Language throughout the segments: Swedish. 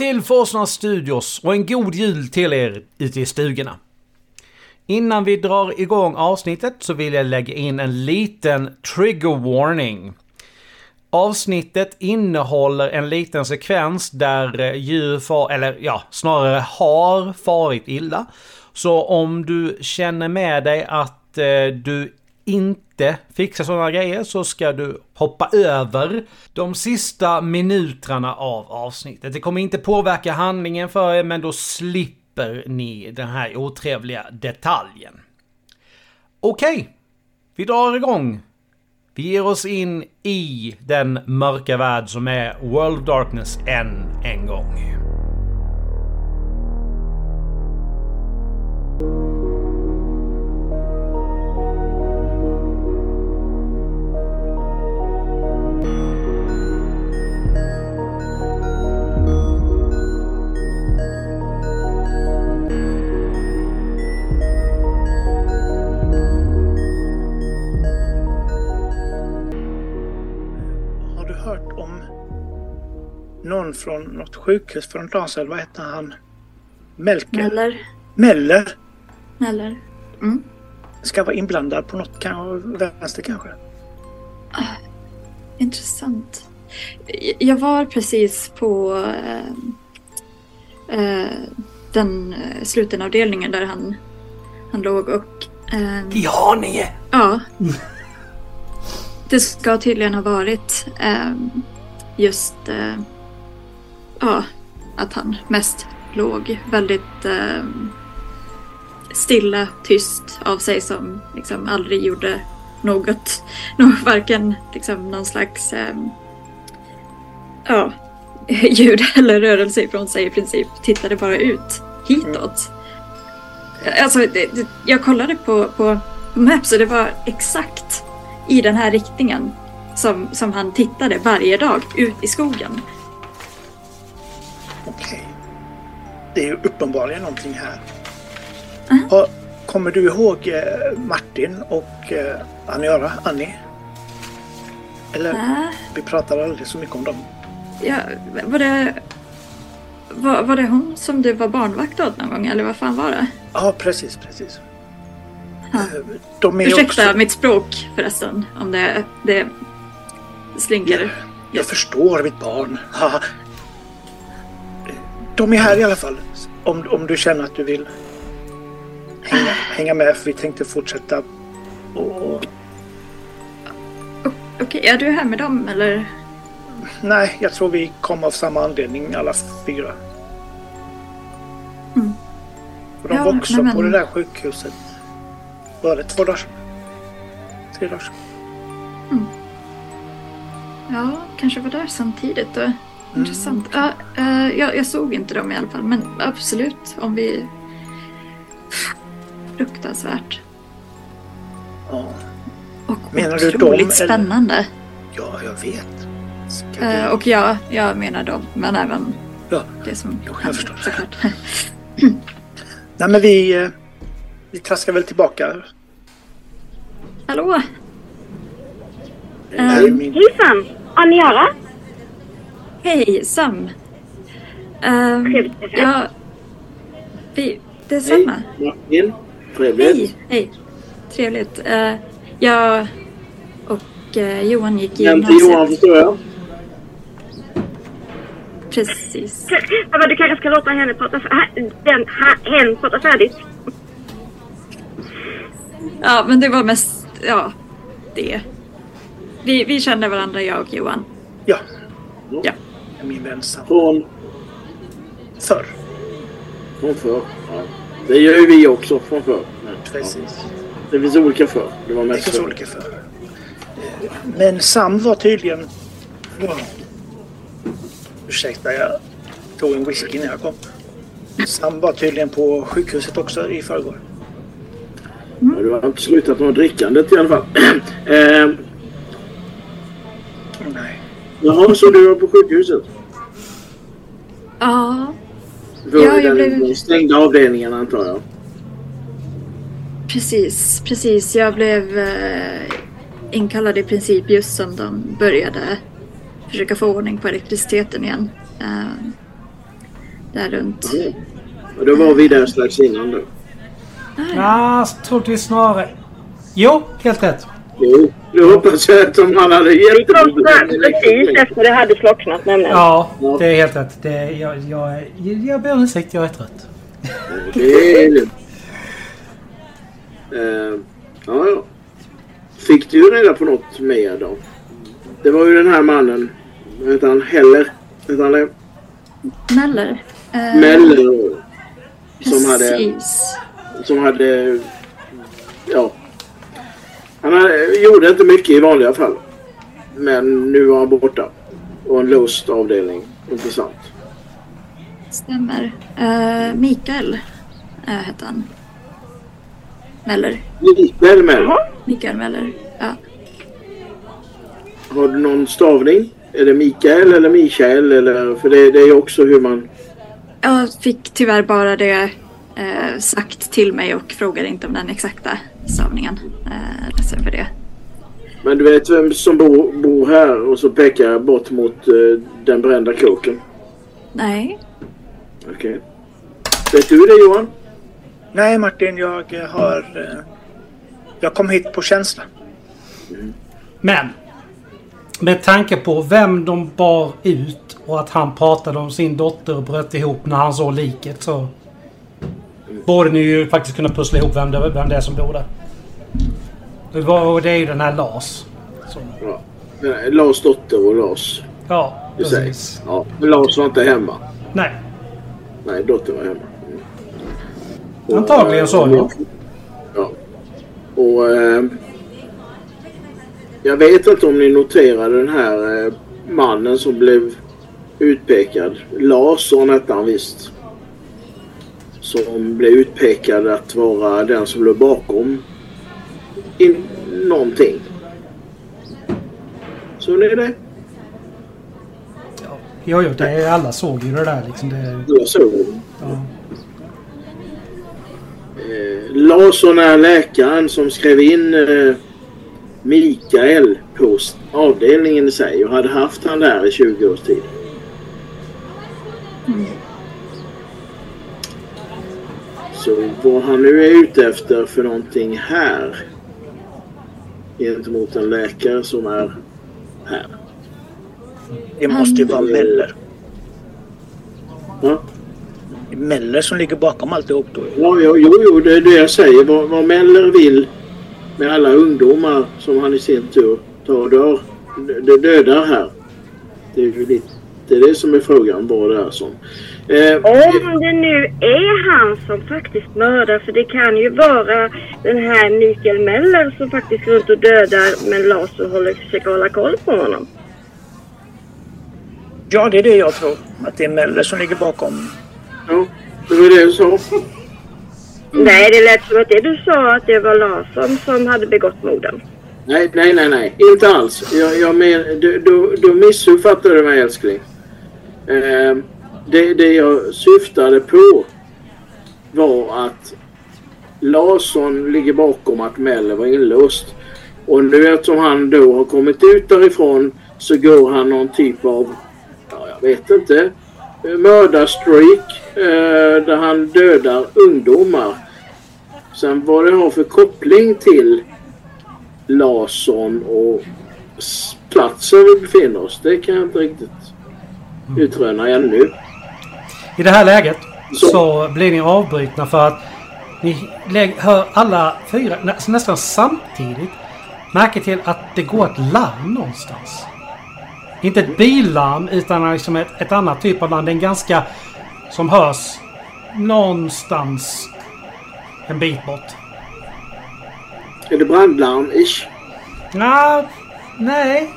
Välkomna till Forsnars Studios och en god jul till er ute i stugorna. Innan vi drar igång avsnittet så vill jag lägga in en liten trigger warning. Avsnittet innehåller en liten sekvens där eh, djur far, eller ja, snarare har farit illa. Så om du känner med dig att eh, du inte fixar sådana grejer så ska du hoppa över de sista minuterna av avsnittet. Det kommer inte påverka handlingen för er men då slipper ni den här otrevliga detaljen. Okej, vi drar igång. Vi ger oss in i den mörka värld som är World of Darkness än en gång. Någon från något sjukhus för en dag sedan? Vad hette han? Melker? Eller? Meller? Eller? Mm. Ska vara inblandad på något kanske, vänster kanske? Intressant. Jag var precis på eh, eh, den eh, slutenavdelningen där han, han låg och... Eh, I Haninge! ja. Det ska tydligen ha varit just ja, att han mest låg väldigt eh, stilla, tyst av sig som liksom aldrig gjorde något, varken liksom någon slags eh, ja, ljud eller rörelse ifrån sig i princip. Tittade bara ut hitåt. Eh, alltså, det, det, jag kollade på, på Maps och det var exakt i den här riktningen som, som han tittade varje dag ut i skogen. Okej. Det är uppenbarligen någonting här. Mhm. Har, kommer du ihåg eh, Martin och eh, Aniara, Annie? Eller, Äh, vi pratar aldrig så mycket om dem. ja, var det... Var, var det hon som du var barnvakt åt någon gång eller vad fan var det? Ja, precis, precis. Ja. Eh, De Ursäkta också... mitt språk förresten om det, det slinker. Jag förstår mitt barn. De är här i alla fall. Om, om du känner att du vill hänga, hänga med. För vi tänkte fortsätta. Och, Okej, är du här med dem eller? nej, jag tror vi kom av samma anledning alla fyra. Mm. Och de Ja, var också men- på det där sjukhuset. Var det två dagar sedan? Tre dagar sedan? Ja, kanske var där samtidigt då. Mm. Intressant. Ja, eh, jag, jag såg inte dem i alla fall, men absolut om vi... Fruktansvärt. Ja, Och Menar du otroligt dem, eller? spännande. ja, jag vet. Ska Eh, och ja, jag menar dem, men även Ja, det som Jo, jag hände, förstår. såklart. nej, men vi, eh, vi traskar väl tillbaka. Hallå? Ehm, min... Hejsan! Aniara? Hej, Sam. Um, Trevligt att träffa. ja, vi, detsamma. Martin, trevligt. Hej, hej. Trevligt. Eh, jag och eh, Johan gick i Hem till Johan förstår jag. Precis. Du kanske ska låta henne prata, den, hen prata färdigt. Ja, men det var mest, ja, det. Vi, vi kände varandra, jag och Johan. Ja, Ja. Min vän Sam. Från, Förr. från förr. Ja. Det gör ju vi också från förr. Men, ja. Precis. Det finns olika förr. Det var Det mest finns förr. olika för. Men Sam var tydligen... Wow. Ursäkta, jag tog en whisky när jag kom. Sam var tydligen på sjukhuset också i förrgår. Ja, du har inte slutat med drickandet i alla fall. eh, Nej. Jaha, så du var på sjukhuset? Ja, För Ja, jag blev- stängda avdelningen antar jag. precis, precis. Jag blev eh, inkallad i princip just som de började försöka få ordning på elektriciteten igen. Eh, där runt. Och då var vi där strax innan då. Ja, troligtvis snarare... Jo, helt rätt. Jo, det hoppas jag att om han hade Vi kom jätteproblem. snart precis efter det hade slocknat nämligen. Ja, det är helt rätt. Det, jag, jag, jag ber om ursäkt, jag är trött. Det är lugnt. Eh, ja, ja. Fick du reda på något mer då? Det var ju den här mannen. Vad heter han? Heller? Heter han det? Meller. Eh, Meller. Som hade... Precis. Som hade... Ja. Han hade, gjorde inte mycket i vanliga fall. Men nu var han borta. Och en låst avdelning. Intressant. Stämmer. Eh, Mikael uh, hette han. Meller. Mikael Meller. Mikael Meller. Ja. Har du någon stavning? Är det Mikael eller Mikael? Eller, för det, det är ju också hur man... Jag fick tyvärr bara det eh, sagt till mig och frågade inte om den exakta stavningen. Eh, ledsen för det. Men du vet vem som bor, bor här och så pekar jag bort mot eh, den brända kåken. Nej. Okej. Vet du det Johan? Nej Martin, jag har... eh, Jag kom hit på känsla. Men med tanke på vem de bar ut och att han pratade om sin dotter och bröt ihop när han såg liket så borde ni ju faktiskt kunna pussla ihop vem det, vem det är som bor där. Det, var, och det är ju den här Lars. Så, Ja. Lars dotter och Lars. ja, precis. Ja. Men Lars var inte hemma. Nej, Nej, dottern var hemma. Mm. Och, Antagligen så, eh, ja. Ja. Och... Eh, jag vet inte om ni noterade den här eh, mannen som blev utpekad. Larsson hette han visst. Som blev utpekad att vara den som låg bakom in, någonting. Så ni det? jo, jo, det är, alla såg ju det där liksom. Det, Jag såg det. ja. Eh, Larsson är läkaren som skrev in eh, Mikael på avdelningen i sig och hade haft han där i 20 års tid. Så vad han nu är ute efter för någonting här gentemot en läkare som är här. Det måste ju vara Meller. Ja, Det Meller som ligger bakom alltihop då. ja, ja jo, jo, det är det jag säger. Vad, vad Meller vill med alla ungdomar som han i sin tur tar och dör, dö- dödar här. Det är ju lite det, är det som är frågan vad det är som. Eh, Om det nu är han som faktiskt mördar, för det kan ju vara den här Mikael Meller som faktiskt går runt och dödar men Larsson håller, försöker hålla koll på honom. Ja, det är det jag tror. Att det är Meller som ligger bakom. ja, det var det jag sa. Nej, det lät som att det du sa att det var Larsson som hade begått morden. Nej, nej, nej, nej. Inte alls. Jag, jag men, du, du, du missuppfattade mig älskling. Eh, det, det jag syftade på var att Larsson ligger bakom att Melle var inlåst. Och nu eftersom han då har kommit ut därifrån så går han någon typ av, ja jag vet inte, mördarstreak eh, där han dödar ungdomar. Sen vad det har för koppling till Larsson och platsen vi befinner oss, det kan jag inte riktigt utröna ännu. I det här läget Så. så blir ni avbrutna för att ni hör alla fyra nä- nästan samtidigt märke till att det går ett larm någonstans. Inte ett billarm utan liksom ett, ett annat typ av larm. Det är en ganska som hörs någonstans en bit bort. Är det brandlarm-ish? Nja, nej.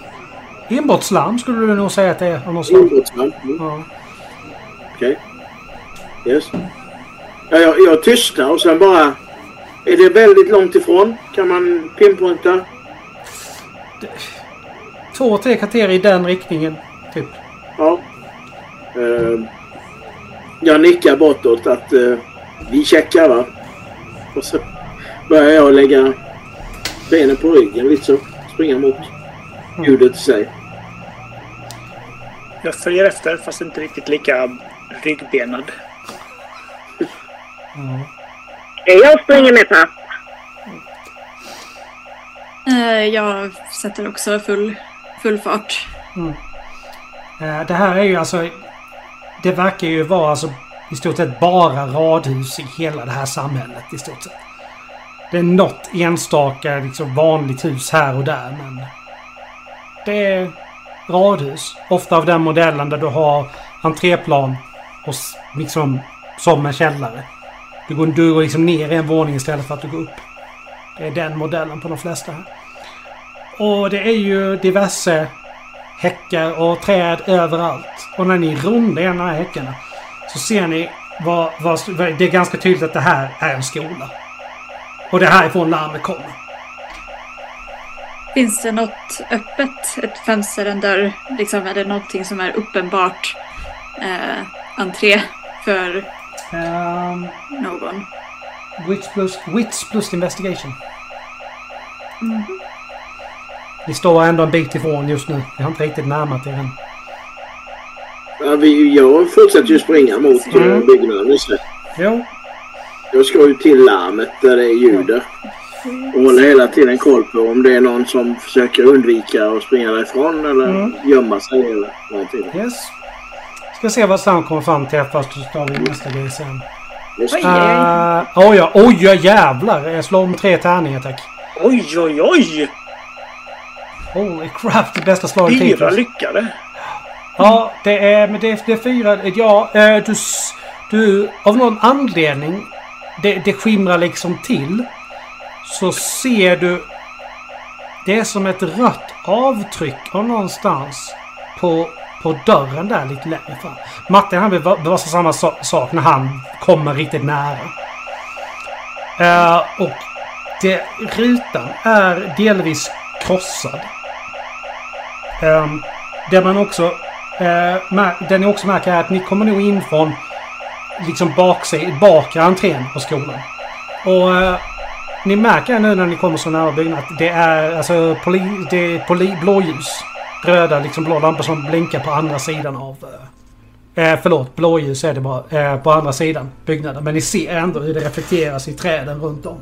Inbrottslarm skulle du nog säga att det är. Inbrottslarm? Mm, Ja. Okej. Yes. Ja, jag, jag tystnar och sen bara... Är det väldigt långt ifrån? Kan man pinpointa? Två, tre kvarter i den riktningen. Typ. Ja. Eh, jag nickar bortåt att eh, vi checkar va. Och så börjar jag lägga benen på ryggen lite så. Springa mot ljudet i sig. Jag följer efter fast inte riktigt lika ryggbenad. Jag springer med pappa. Eh, jag sätter också full, full fart. Eh, Det här är ju alltså... Det verkar ju vara alltså i stort sett bara radhus i hela det här samhället i stort sett. Det är något enstaka liksom vanligt hus här och där men... Det är radhus. Ofta av den modellen där du har entréplan och liksom som en källare. Du går, du går liksom ner i en våning istället för att du går upp. Det är den modellen på de flesta här. Och det är ju diverse häckar och träd överallt. Och när ni rundar en av här häckarna så ser ni vad, vad, vad, det är ganska tydligt att det här är en skola. Och det är härifrån larmet kommer. Finns det något öppet? Ett fönster, en dörr? Liksom, är det någonting som är uppenbart eh, entré för Um, någon? wits, plus, wits plus investigation. Vi står ändå en bit ifrån just nu. Vi har inte riktigt närmat er än. Ja, vi, jag fortsätter ju springa mot Mm. mm. byggnaden. Jo, Jag ska ju till larmet där det är ljud där. Och håller hela tiden koll på om det är någon som försöker undvika att springa därifrån eller Mm. gömma sig eller någonting. yes. Ska se vad Sam kommer fram till först så tar vi nästa grej sen. Oj. Uh, oj, ja, oj, ja, jävlar. Jag slår med tre tärningar tack. Oj, oj, oj! Holy crap, det bästa slaget Fyra hittills. lyckade. Ja, det är, men det är, det är fyra. Ja, eh, du, du... Av någon anledning. Det, det skimrar liksom till. Så ser du... Det är som ett rött avtryck av någonstans. På, på dörren där lite längre fram. Matte han bevarar samma sak när han kommer riktigt nära. Uh, och det, rutan är delvis krossad. Um, det man också Uh, den ni också märker är att ni kommer nog in från liksom baksida, bakre entrén på skolan. Och uh, ni märker nu när ni kommer så nära byggnaden att det är alltså poli, det är poli, blåljus. Röda liksom blå lampor som blinkar på andra sidan av... Eh, eh, förlåt, blåljus är det bara. Eh, på andra sidan byggnaden. Men ni ser ändå hur det reflekteras i träden runt om.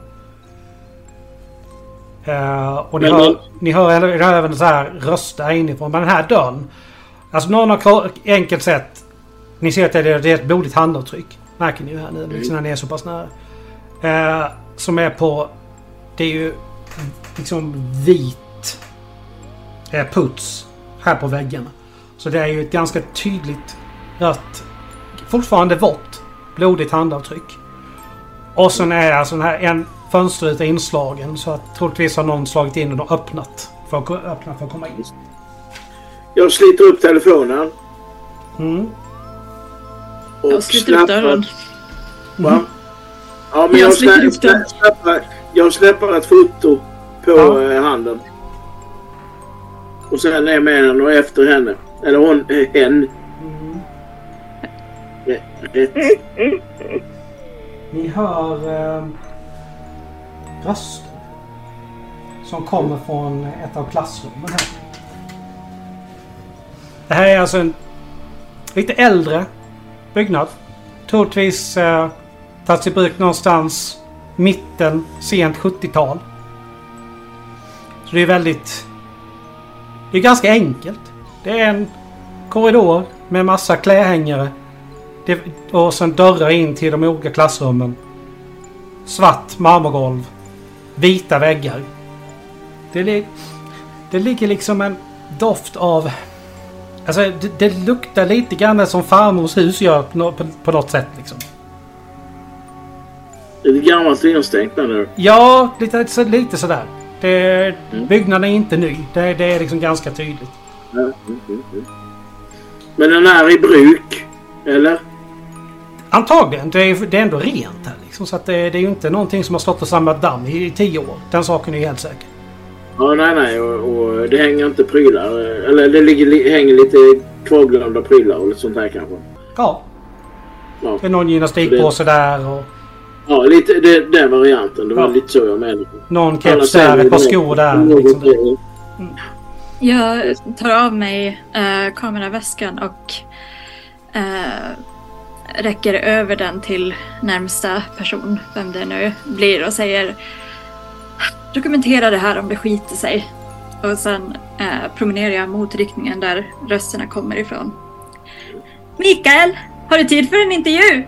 Eh, och ni Men- hör, ni hör, även- så här här inifrån. Men den här dörren. Alltså någon har enkelt sett. Ni ser att det är, det är ett blodigt handavtryck. Märker ni ju här nu liksom när ni är så pass nära. Eh, som är på... Det är ju liksom vit eh, puts här på väggarna. Så det är ju ett ganska tydligt rött, fortfarande vått, blodigt handavtryck. Och sen är alltså den här en fönsterruta inslagen så att troligtvis har någon slagit in och öppnat för att, ko- öppna för att komma in. Jag sliter upp telefonen. Mm. Och Jag sliter upp dörren. Va? Ja, men Jag jag, släpper, jag släpper ett foto på Ja. eh, handen. Och sen är med henne och efter henne. Eller hon, hen. Rätt, rätt. Ni hör eh, röster. Som kommer från ett av klassrummen här. Det här är alltså en lite äldre byggnad. Troligtvis eh, tagits i bruk någonstans mitten, sent 70-tal. Så det är väldigt... Det är ganska enkelt. Det är en korridor med massa klädhängare. Det, och sen dörrar in till de olika klassrummen. Svart marmorgolv. Vita väggar. Det, li- det ligger liksom en doft av... Alltså det, det luktar lite grann som farmors hus gör på, på, på något sätt liksom. Lite gammalt instängt där nu. Ja, lite, så, lite sådär. Det, Byggnaden är inte ny. Det, det är liksom ganska tydligt. Mm, mm, mm. Men den är i bruk. Eller? Antagligen. Det är, det är ändå rent här liksom. Så att det, det är ju inte någonting som har stått och samlat damm i, i tio år. Den saken är helt säker. Ja, nej, nej. Och, och det hänger inte prylar. Eller det ligger, li- hänger lite kvarglömda prylar och lite sånt här kanske. Ja. Ja, Det är någon gymnastikpåse där och ja lite det, den varianten. Det var Ja. lite så jag menade. någon keps där, ett par skor där. Liksom. det. Jag tar av mig eh, kameraväskan och eh, räcker över den till närmsta person, vem det nu blir, och säger Dokumentera det här om det skiter sig. Och sen eh, promenerar jag mot riktningen där rösterna kommer ifrån. Mikael, har du tid för en intervju?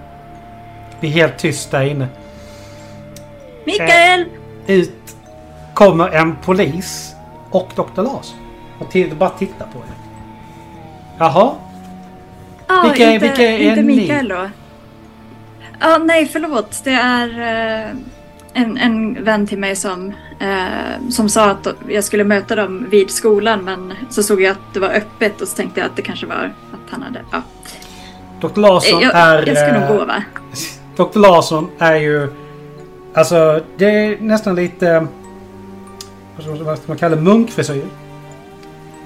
Vi är helt tysta där inne. Mikael! Ut kommer en polis och Dr. Lars. Och till, bara tittar på er. Jaha? Ja, Vilka- inte, vilka är inte ni? Mikael då. Ja, nej förlåt. Det är eh, en, en vän till mig som, eh, som sa att jag skulle möta dem vid skolan men så såg jag att det var öppet och så tänkte jag att det kanske var att han hade... Ja. Dr. Larsson Jag, är... jag ska nog eh, gå va? Dr. Larsson är ju... Alltså, det är nästan lite... Vad ska- man kalla det? Munkfrisyr.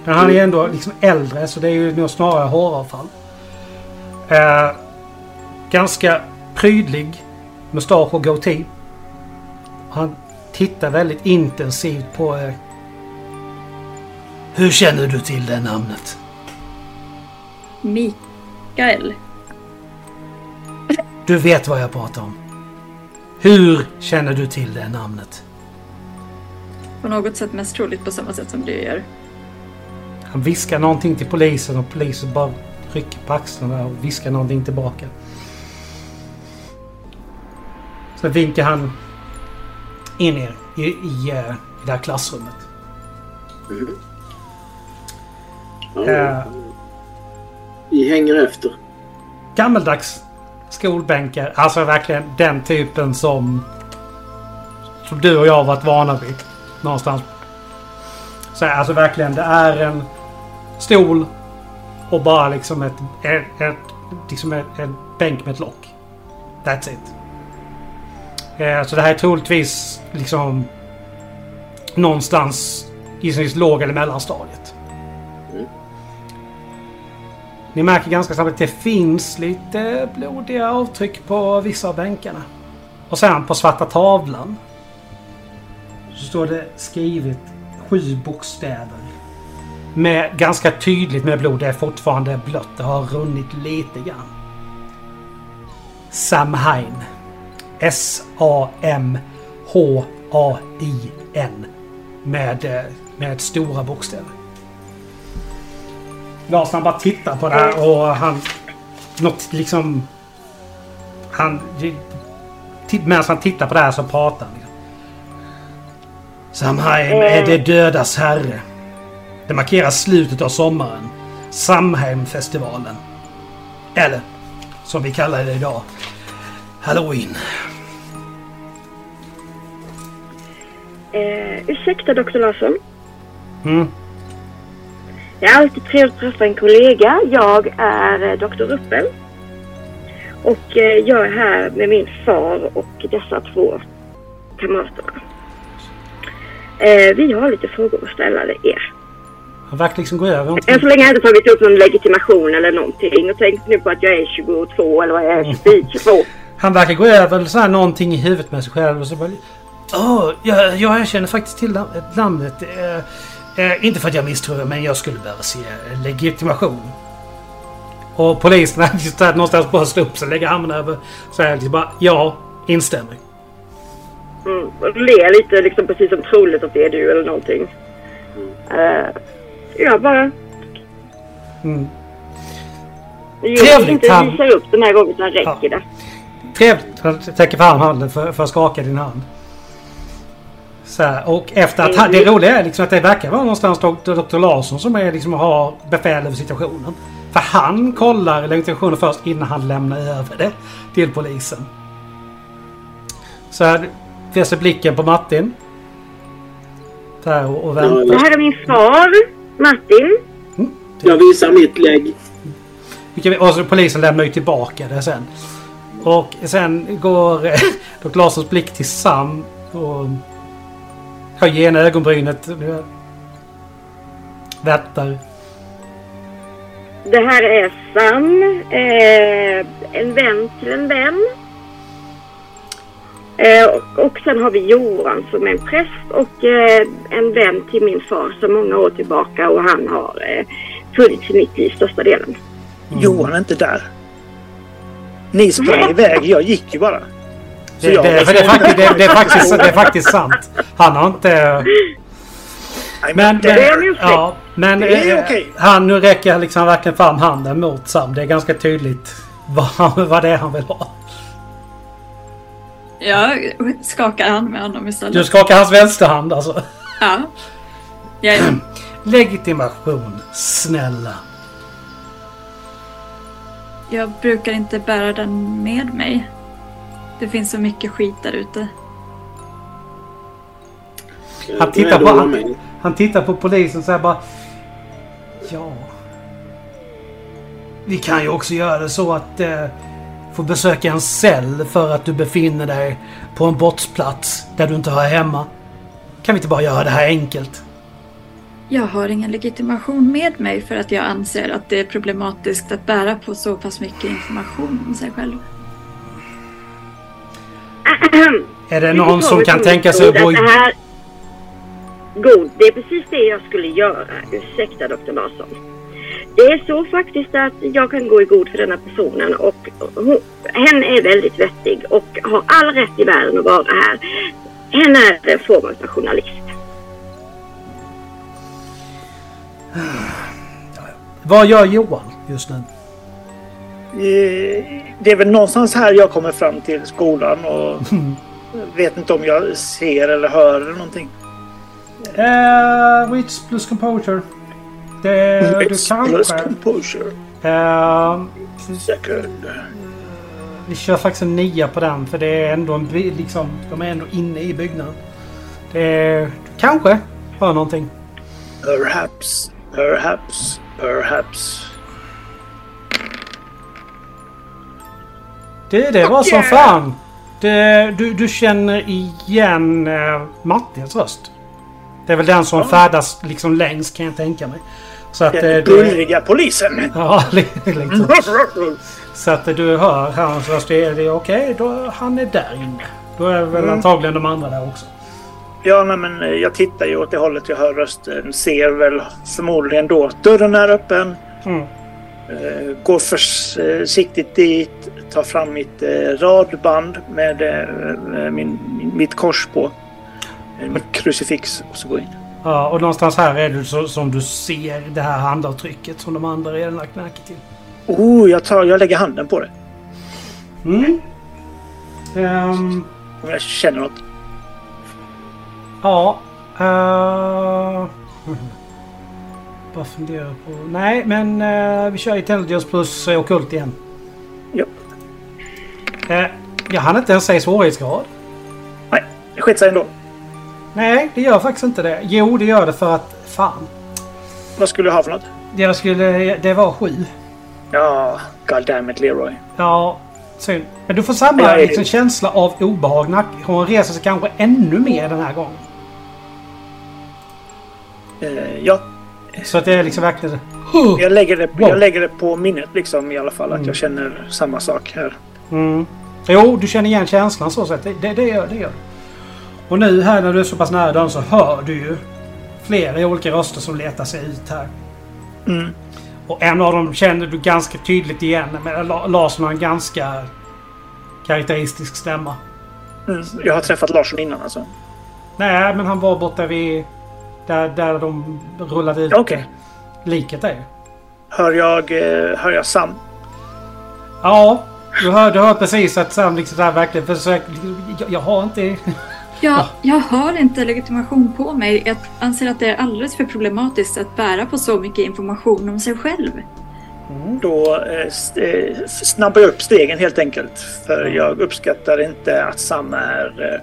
Men han är ju ändå liksom äldre så det är ju nog snarare håravfall. Eh, ganska prydlig mustasch och goatee. Han tittar väldigt intensivt på er. Hur känner du till det namnet? Mikael. Du vet vad jag pratar om. Hur känner du till det namnet? På något sätt mest troligt på samma sätt som du gör. Han viskar någonting till polisen och polisen bara rycker på axlarna och viskar någonting tillbaka. Sen vinkar han in er i, i, eh, i det här klassrummet. Ja, Eh, Vi hänger efter. gammeldags skolbänkar. Alltså verkligen den typen som, som du och jag har varit vana vid. Någonstans. Så här, alltså verkligen, det är en stol och bara liksom ett, ett, ett, liksom ett, en bänk med ett lock. That's it. Eh, så det här är troligtvis liksom någonstans gissningsvis låg eller mellanstadiet. Ni märker ganska snabbt att det finns lite blodiga avtryck på vissa av bänkarna. Och sen på svarta tavlan så står det skrivet sju bokstäver. Med ganska tydligt med blod. Det är fortfarande blött. Det har runnit lite grann. Samhain. S-A-M-H-A-I-N. Med, eh, med stora bokstäver. Lars han bara tittar på det här och han... Något liksom... Han... Medan han tittar på det här så pratar han. Liksom. Samhain är det dödas herre. Det markerar slutet av sommaren. Samhainfestivalen. Eller, som vi kallar det idag, Halloween. Eh, ursäkta doktor Larsson. Mm. Det är alltid trevligt att träffa en kollega. Jag är eh, doktor Ruppel. Och eh, jag är här med min far och dessa två kamraterna. Eh, vi har lite frågor att ställa er. Han verkar liksom gå över Än så länge har jag inte tagit upp någon legitimation eller någonting och tänkt nu på att jag är 22 eller vad jag är, 22. Han verkar gå över så här någonting i huvudet med sig själv och så bara... Åh, jag, jag känner faktiskt till nam- namnet. Eh, eh, inte för att jag misstror men jag skulle behöva se legitimation. Och polisen är just där någonstans bara stå upp sig, lägger handen över. Så här liksom bara, ja, instämmer. Mm, och ler lite liksom precis som troligt att det är du eller någonting. Eh, jag bara... Mm. Jag Trevligt, inte han- visa upp den här gången utan räcker Ja. det. Trevligt. Han täcker fram handen för, för att skaka din hand. Så här, och efter att han, Det roliga är liksom att det verkar vara någonstans Dr. Dr. Larsson som är liksom har befäl över situationen. För han kollar legitimationen först innan han lämnar över det till polisen. Så här fäster blicken på Martin. Där och, och Det väntar. här är min far, Martin. Jag visar mitt lägg. Och så polisen lämnar ju tillbaka det sen. Och sen går eh, Dr. Larssons blick till Sam och höjer ena ögonbrynet. Väntar. Det här är Sam, eh, en vän till en vän. Eh, och, och sen har vi Johan som är en präst och eh, en vän till min far sedan många år tillbaka och han har eh, funnits i mitt liv största delen. Johan är inte där. Ni sprang iväg, jag gick ju bara. Det, jag- det, det, är faktiskt, det, det, är faktiskt, det är faktiskt sant. Han har inte... Nej, Men, det, men, är ursäkt. ja, men Det är eh, okej. han nu räcker liksom verkligen fram handen mot Sam. Det är ganska tydligt vad, han, vad det är han vill ha. Jag skakar hand med honom istället. Du skakar hans vänsterhand alltså. Ja. Jag, Legitimation, snälla. jag brukar inte bära den med mig. Det finns så mycket skit där ute. Han tittar, på, han, han tittar på polisen och säger bara... Ja... Vi kan ju också göra det så att eh, få besöka en cell för att du befinner dig på en brottsplats där du inte hör hemma. Kan vi inte bara göra det här enkelt? Jag har ingen legitimation med mig för att jag anser att det är problematiskt att bära på så pass mycket information om sig själv. Är det någon som kan tänka sig att gå i... det här... God, det är precis det jag skulle göra. Ursäkta Dr. Larsson. Det är så faktiskt att jag kan gå i god för denna personen och hon, hen är väldigt vettig och har all rätt i världen att vara här. Hen är en form av journalist. Vad gör Johan just nu? Eh, det är väl någonstans här jag kommer fram till skolan och vet inte om jag ser eller hör eller någonting. Uh, wits plus composure. Det, du It's plus kanske... composure. Eh, Second. vi kör faktiskt en nia på den för det är ändå en, liksom, de är ändå inne i byggnaden. Det är, du kanske hör någonting. Perhaps, perhaps, perhaps. Det, det var som fan. Det, du, du känner igen uh, Martins röst. Det är väl den som färdas liksom längst kan jag tänka mig. Så att... eh, Den bullriga polisen. Ja, lite så. Att du hör hans röst. Det är det okej, då han är där inne. Då är väl Mm. antagligen de andra där också. Ja, nej, men eh, jag tittar ju åt det hållet jag hör rösten. Ser väl förmodligen då att dörren är öppen. Mm. Eh, går försiktigt dit. Tar fram mitt eh, radband med eh, min, min, mitt kors på. Eh, Mitt krucifix och så går jag in. Ja, och någonstans här är det så, som du ser det här handavtrycket som de andra redan lagt märke till. Oh, jag, tar, jag lägger handen på det. Mm. Ehm, Om jag känner något. ja. Uh, bara fundera på... Nej, men eh, vi kör Intelligence plus uh, Ockult igen. Uh, jag hann inte ens säga svårighetsgrad. Nej, det skiter sig ändå. Nej, det gör faktiskt inte det. Jo, det gör det för att... Fan. Vad skulle du ha för något? Jag skulle... Det var sju. Ja, God damn it Leroy. Ja, synd. Men du får samma Jag är- liksom, känsla av obehag. Hon reser sig kanske ännu mer den här gången. Eh, ja, Så att det är liksom verkligen... jag lägger, det, Wow. jag lägger det på minnet liksom i alla fall. Att Mm. jag känner samma sak här. Mm. Jo, du känner igen känslan så sätt. Det, det, det gör det. Gör. Och nu här när du är så pass nära dörren så hör du ju flera olika röster som letar sig ut här. Mm. Och en av dem känner du ganska tydligt igen. Men La- Larsson har en ganska karaktäristisk stämma. Mm. Jag har träffat Larsson innan alltså. Nej, men han var borta vid... Där, där de rullade ut Okej. liket är. Hör jag, eh, hör jag Sam? Ja, du hör, du hör precis att Sam liksom där verkligen försöker... Jag, jag har inte... Jag, jag har inte legitimation på mig. Jag anser att det är alldeles för problematiskt att bära på så mycket information om sig själv. Då eh, eh, snabbar jag upp stegen helt enkelt. För jag uppskattar inte att Sam är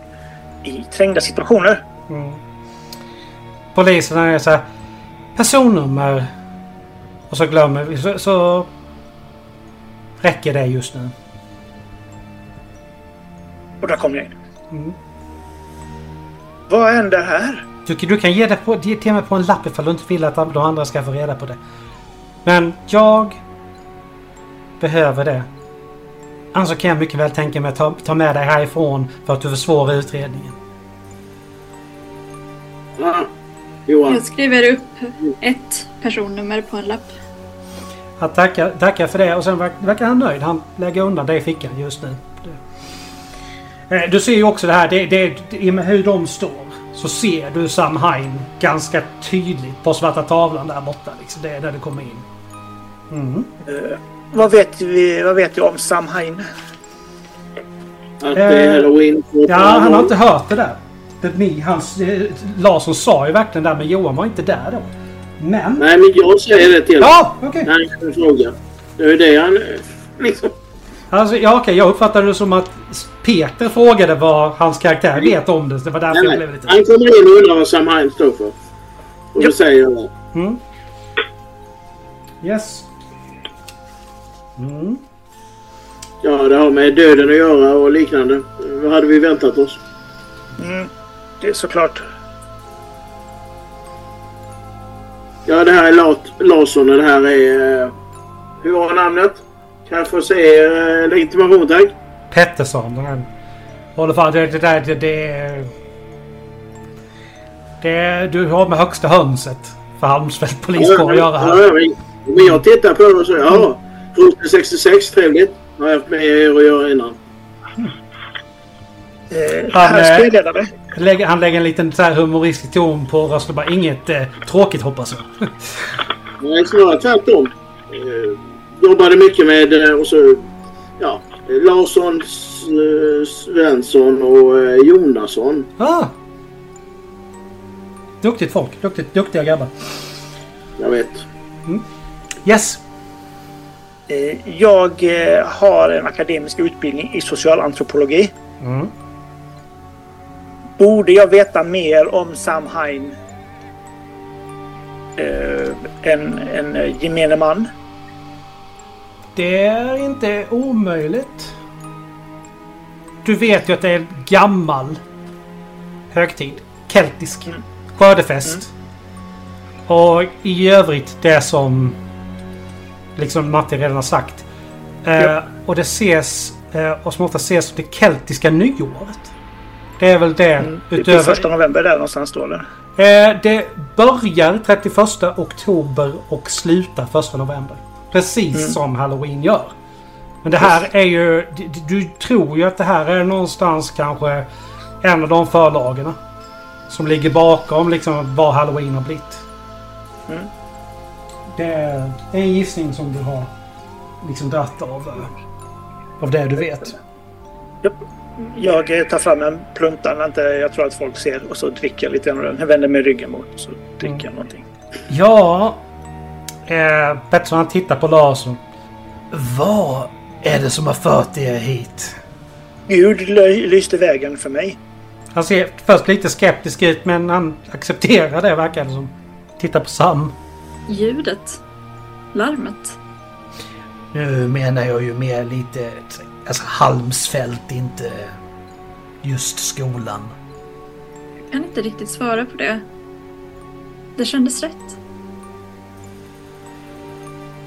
eh, i trängda situationer. Mm. Polisen är så här... Personnummer. Och så glömmer vi. Så, så räcker det just nu. Och där kom jag in. Mm. Vad händer här? Du, du kan ge det på, ge till mig på en lapp ifall du inte vill att de andra ska få reda på det. Men jag behöver det. Annars så kan jag mycket väl tänka mig att ta, ta med dig härifrån för att du försvårar utredningen. Ah, Johan. Jag skriver upp ett personnummer på en lapp. Han tackar, tackar för det och sen verk- verkar han nöjd. Han lägger undan det i fickan just nu. Eh, Du ser ju också det här, det, det, i och med hur de står. Så ser du Sam Hain ganska tydligt på svarta tavlan där borta. Liksom. Det är där du kommer in. Mm. Eh, vad, vet vi, vad vet du om Samhain? Att det är halloween. Ja, han har inte hört det där. Det, ni, hans, eh, Larsson sa ju verkligen där, men Johan var inte där då. Men... Nej, men jag säger det till honom. Ja, okej. När han. Det är det han... eh, Liksom. Alltså, ja, okej, jag uppfattade det som att Peter frågade vad hans karaktär vet om det. Det var därför Nej, jag blev lite... Han kommer in och undrar vad Sam Hine står för. Och då säger jag det. Mm. Yes. Mm. Ja, det har med döden att göra och liknande. Vad hade vi väntat oss? Mm, det är såklart. Ja, det här är Larsson och det här är... eh, Hur var namnet? Kan jag få se eh, legitimation, tack? Pettersson. Den här, håller fan, det, det det, det, är- det... är- Du har med högsta hönset för Halmsfält poliskår att göra här. Ja, men- Men jag tittar på det och säger ja, Roten 66, trevligt. Har jag haft med er att göra innan. Eh, Han, eh. Lägger, han lägger en liten så här humoristisk ton på rösten. Bara inget eh, tråkigt hoppas jag. Nej, snarare tvärtom. Eh, jobbade mycket med eh, och så... Ja, Larsson, eh, Svensson och eh, Jonasson. ah. Duktigt folk. Duktigt, duktiga grabbar. Jag vet. Yes. Eh, jag har en akademisk utbildning i socialantropologi. Mm. Borde jag veta mer om Sam Hain eh, än en gemene man? Det är inte omöjligt. Du vet ju att det är gammal högtid. Keltisk. Mm. Skördefest. Och i övrigt det som liksom Matti redan har sagt. Eh, Ja. och det ses, eh, och som ofta ses som det keltiska nyåret. Det är väl det Mm. Det är utöver... första november där någonstans då eller? Eh, det börjar 31 oktober och slutar 1 november. Precis Mm. som Halloween gör. Men det här är ju... Du, du tror ju att det här är någonstans kanske en av de förlagarna. Som ligger bakom liksom vad Halloween har blivit. Mm. Det är en gissning som du har liksom dratt av, eh, av det du vet. Jag eh, tar fram en plunta inte jag tror att folk ser och så dricker jag lite grann. Jag vänder mig ryggen mot och så dricker jag någonting. Ja... Eh, Pettersson han tittar på Larsson. Vad är det som har fört er hit? Gud ly- lyste vägen för mig. Han ser först lite skeptisk ut men han accepterar det verkar det som. Tittar på Sam. Ljudet. Larmet. Nu menar jag ju mer lite... Alltså Halmsfält, inte just skolan. Jag kan inte riktigt svara på det. Det kändes rätt.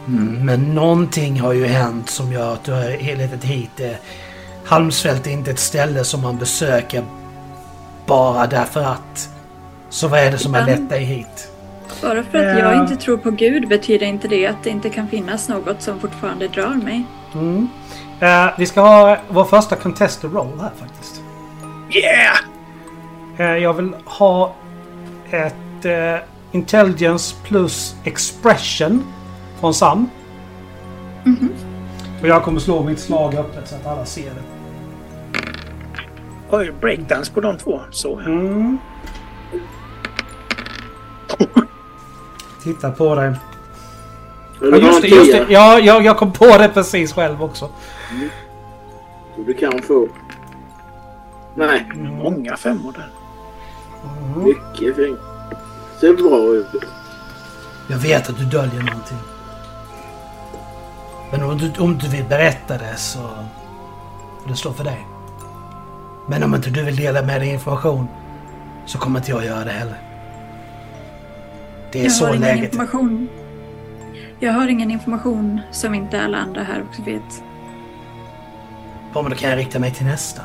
Mm, men någonting har ju hänt som gör att du har letat hit. Eh, Halmsfält är inte ett ställe som man besöker bara därför att. Så vad är det som har lett dig hit? Bara för att Ja. jag inte tror på Gud betyder inte det att det inte kan finnas något som fortfarande drar mig. Mm. Eh, vi ska ha vår första contested roll här faktiskt. Yeah! Eh, jag vill ha ett eh, intelligence plus expression från Sam. Och jag kommer slå mitt slag öppet så att alla ser det. Oj, breakdance på de två. Så. Mm. Titta på dig. Ja, just det, just det. Ja, jag, jag kom på det precis själv också. Du kan få. Nej, Många femmor där. mycket fint. Ser bra ut. Jag vet att du döljer någonting. Men om du, om du vill berätta det så får det stå för dig. Men om inte du vill dela med dig information så kommer inte jag göra det heller. Det är Jag så har ingen läget är. information. Jag har ingen information som inte alla andra här också vet. Ja, men då kan jag rikta mig till nästa.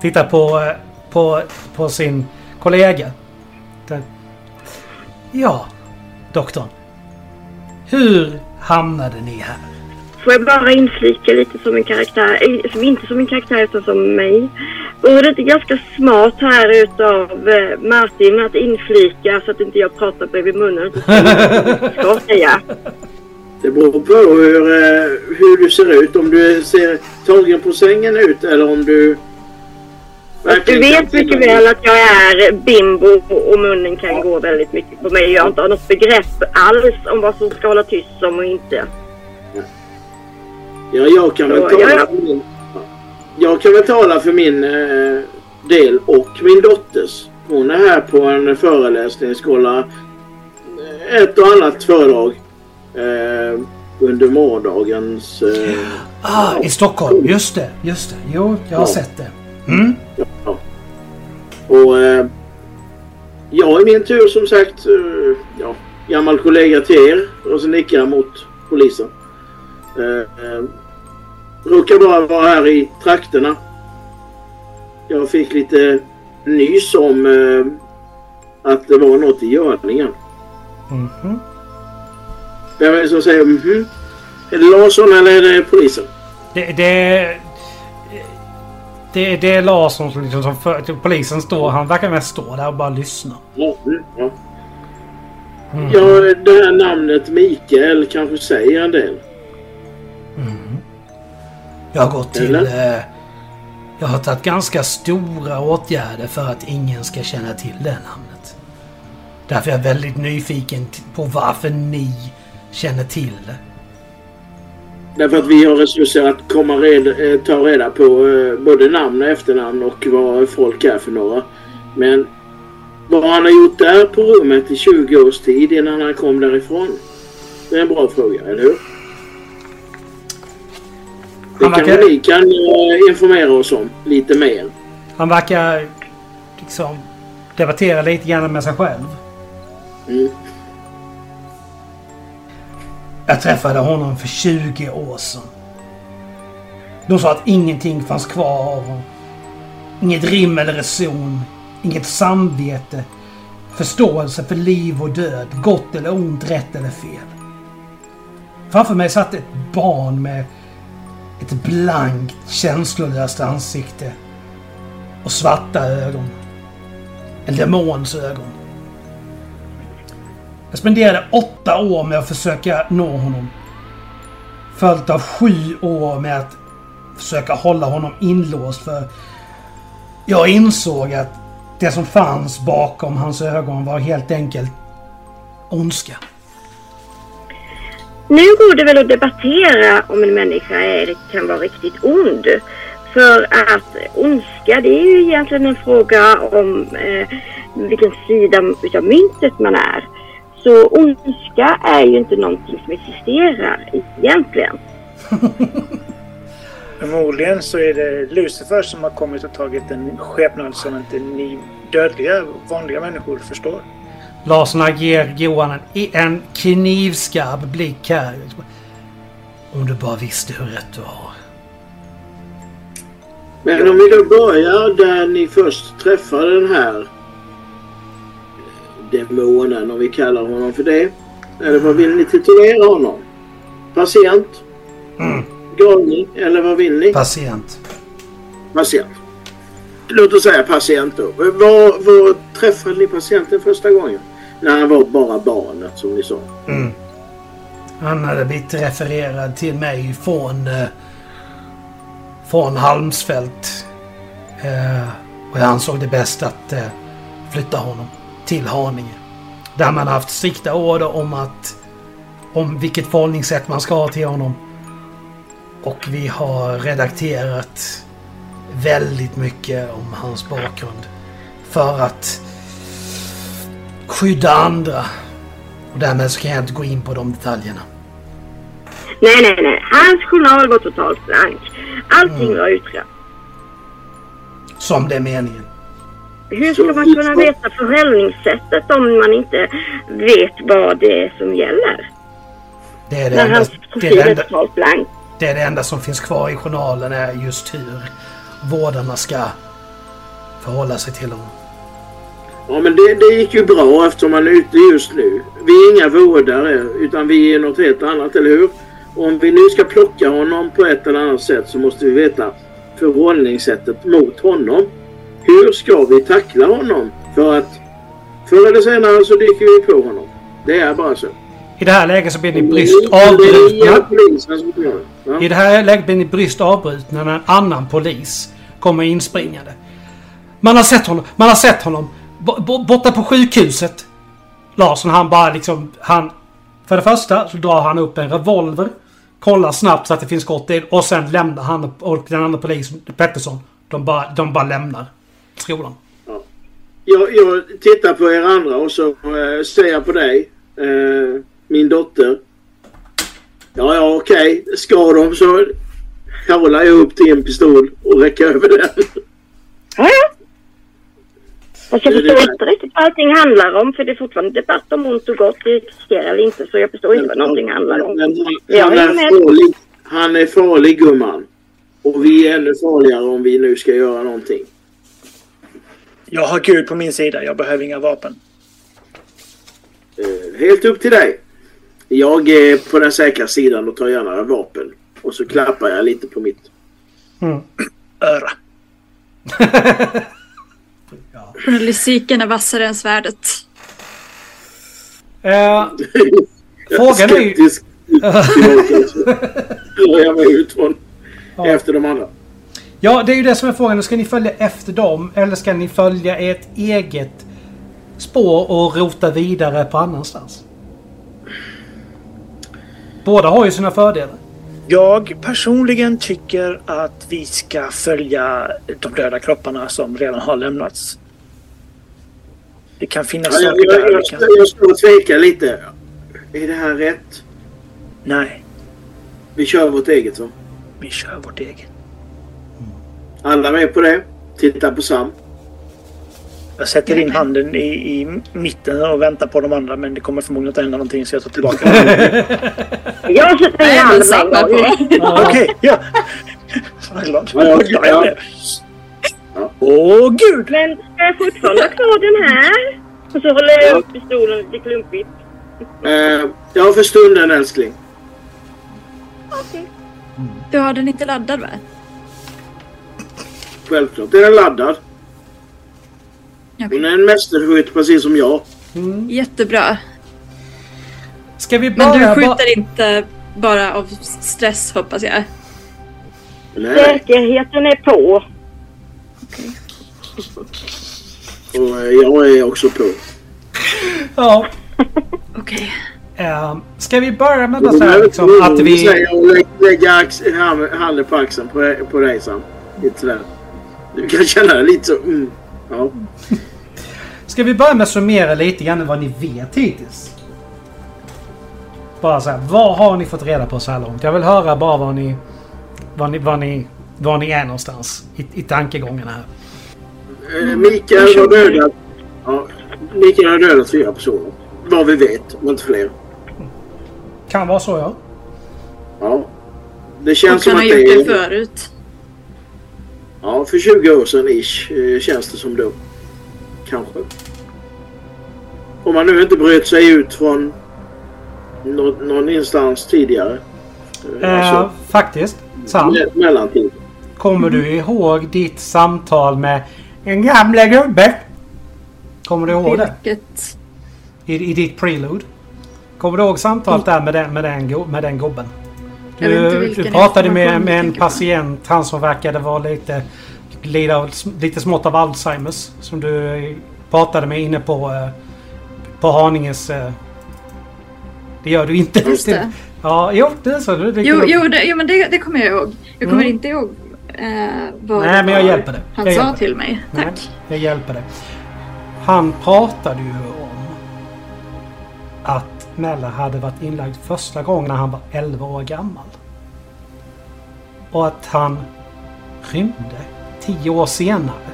Titta på, eh, på, på sin kollega. Ja, doktorn. Hur hamnade ni här? Får jag bara inflika lite som en karaktär, eh, som inte som en karaktär utan som mig. Vore det inte ganska smart här utav eh, Martin att inflika så att inte jag pratar bredvid munnen? Ska säga. Det beror på hur, eh, hur du ser ut. Om du ser tagen på sängen ut eller om du... Du vet mycket väl att jag är bimbo och munnen kan gå väldigt mycket på mig. Jag har inte något begrepp alls om vad som ska hålla tyst om och inte. Ja, jag kan väl tala ja, ja. för min... Jag kan väl tala för min eh, del och min dotters. Hon är här på en föreläsning, ska hålla eh, ett och annat föredrag eh, under morgondagens... Eh, Ah, i Stockholm. Just det, just det. Jo, jag har Ja. sett det. Mm. och eh, jag i min tur som sagt, eh, ja, gammal kollega till er och så nickar jag mot polisen. Eh, eh, råkar bara vara här i trakterna. Jag fick lite nys om eh, att det var något i görningen. Mhm. Vem är det som säger mhm? Är det Larsson eller är det polisen? Det, det, det, det är Larsson som liksom som för, polisen står. Han verkar mest stå där och bara lyssna. Ja, mm, ja. Mm. ja, det här namnet Mikael kanske säger en del. Jag har gått till... Eh, jag har tagit ganska stora åtgärder för att ingen ska känna till det namnet. Därför är jag väldigt nyfiken på varför ni känner till det. Därför att vi har resurser att komma reda, eh, ta reda på eh, både namn och efternamn och vad folk är för några. Men vad han har gjort där på rummet i 20 års tid innan han kom därifrån. Det är en bra fråga, eller hur? Det Han kanske verkar- ni kan eh, informera oss om lite mer. Han verkar liksom debattera lite grann med sig själv. Mm. Jag träffade honom för 20 år sedan. De sa att ingenting fanns kvar av honom. Inget rim eller reson. Inget samvete. Förståelse för liv och död. Gott eller ont, rätt eller fel. Framför mig satt ett barn med ett blankt, känslolöst ansikte. Och svarta ögon. En demons ögon. Jag spenderade åtta år med att försöka nå honom. Följt av sju år med att försöka hålla honom inlåst för jag insåg att det som fanns bakom hans ögon var helt enkelt ondska. Nu går det väl att debattera om en människa är, kan vara riktigt ond. För att ondska det är ju egentligen en fråga om eh, vilken sida utav myntet man är. Så ondska är ju inte någonting som existerar egentligen. Förmodligen så är det Lucifer som har kommit och tagit en skepnad som inte ni dödliga, vanliga människor förstår. Larsson ger Johan en, en knivskarp blick här. Om du bara visste hur rätt du har. Men om vi då börjar där ni först träffade den här demonen, om vi kallar honom för det. Eller vad vill ni titulera honom? Patient? Mm. Galning? Eller vad vill ni? Patient. Patient. Låt oss säga patient då. Var, var träffade ni patienten första gången? När han var bara barnet som ni sa. Mm. Han hade blivit refererad till mig från, eh, från Halmsfält. Eh, och jag ansåg det bäst att eh, flytta honom till Haninge. Där man haft strikta order om att om vilket förhållningssätt man ska ha till honom. Och vi har redakterat väldigt mycket om hans bakgrund. För att skydda andra. Och därmed så kan jag inte gå in på de detaljerna. Nej, nej, nej. Hans journal var totalt blank. Allting var utrett. Som det är meningen. Hur ska man kunna veta förhållningssättet om man inte vet vad det är som gäller? Det är det, När enda, hans det, är profil det, är enda, totalt blank. det är det enda som finns kvar i journalen är just hur vårdarna ska förhålla sig till honom. Ja, men det, det gick ju bra eftersom man är ute just nu. Vi är inga vårdare, utan vi är något helt annat, eller hur? Om vi nu ska plocka honom på ett eller annat sätt så måste vi veta förhållningssättet mot honom. Hur ska vi tackla honom? För att förr eller senare så dyker vi på honom. Det är bara så. I det här läget så blir ni Det bryskt avbrutna. Ja. I det här läget blir ni bryskt avbrutna när en annan polis kommer inspringande. Man har sett honom. Man har sett honom. Bo- bo- Borta på sjukhuset. Larsson han bara liksom... Han... För det första så drar han upp en revolver. Kollar snabbt så att det finns skott i och sen lämnar han och den andra polisen, Pettersson. De bara, de bara lämnar skolan. Jag, jag tittar på er andra och så eh, ser jag på dig, eh, min dotter. Ja, ja, okej. Ska de så håller jag upp din pistol och räcker över den. Ja, ja. Fast jag Det är förstår det. inte riktigt vad allting handlar om för det är fortfarande debatt om ont och gott det existerar eller inte så jag förstår inte vad någonting handlar om. Men han, Ja, han, är farlig, han är farlig gumman. Och vi är ännu farligare om vi nu ska göra någonting. Jag har Gud på min sida. Jag behöver inga vapen. Eh, helt upp till dig. Jag är på den säkra sidan och tar gärna vapen. Och så klappar jag lite på mitt. Mm. Öra. Journalistiken är vassare än svärdet. Eh, Frågan är ju-. Drar jag mig ut från efter de andra. Ja, det är ju det som är frågan. Ska ni följa efter dem eller ska ni följa ert eget spår och rota vidare på annanstans? Båda har ju sina fördelar. Jag personligen tycker att vi ska följa de döda kropparna som redan har lämnats. Det kan finnas Ja, jag, saker jag, där. jag, kan... jag står och tvekar lite. Är det här rätt? Nej, Vi kör vårt eget va? vi kör vårt eget. Alla med på det? Titta på Sam. Jag sätter in handen i, i mitten och väntar på de andra men det kommer förmodligen inte hända någonting så jag tar tillbaka. Jag sätter in handen gång. på. Okej, ja. Vad glad. Åh gud! Men jag fortfarande ha kvar den här? Och så håller jag upp pistolen lite klumpigt. Eh, ja, för stunden älskling. Okej. Du har den inte laddad va? Självklart är den laddad. Okej. Hon är en mästerskytt precis som jag. Jättebra. Ska vi Men börja... du ba- skjuter inte bara av stress hoppas jag. Nej. Säkerheten är på. Och eh, jag är också på. Ja. Okej. Eh, ska vi börja med det så här, liksom, inte att vi... lä- lägga handen på axeln på, på dig Sam. Lite sådär. Du kan känna dig lite så... Mm. Ja. Ska vi börja med att summera lite grann vad ni vet hittills? Bara så här, vad har ni fått reda på så här långt? Jag vill höra bara vad ni... Vad ni, vad ni, var ni är någonstans i, i tankegångarna här. Eh, Mikael har dödat... Ja, Mikael har dödat fyra personer. Vad vi vet, om inte fler. Kan vara så ja. Ja. Det känns som han att det gjort det är... förut. Ja, för 20 år sedan ish eh, känns det som då. Kanske. Om man nu inte bröt sig ut från nå- någon instans tidigare. Eh, Eh, Alltså, faktiskt. Sam, me- mellantid. kommer du ihåg ditt samtal med en gamla gubbe? Kommer du ihåg det? I, I ditt prelude? Kommer du ihåg samtalet där med den, med den, med den gubben? Du, du pratade med, med en patient, han som verkade vara lite, lida, lite smått av Alzheimers. Som du pratade med inne på, eh, på Haninges... eh, Det gör du inte. Just det. Ja, jo, det är så. Det, Jo, jo, det, jo men det, det kommer jag ihåg. Jag kommer Mm. inte ihåg vad Nej, men jag hjälper dig. han Jag sa hjälper till mig. Nej, Tack. jag hjälper dig. Han pratade ju om att Mella hade varit inlagd första gången när han var 11 år gammal. Och att han rymde 10 år senare.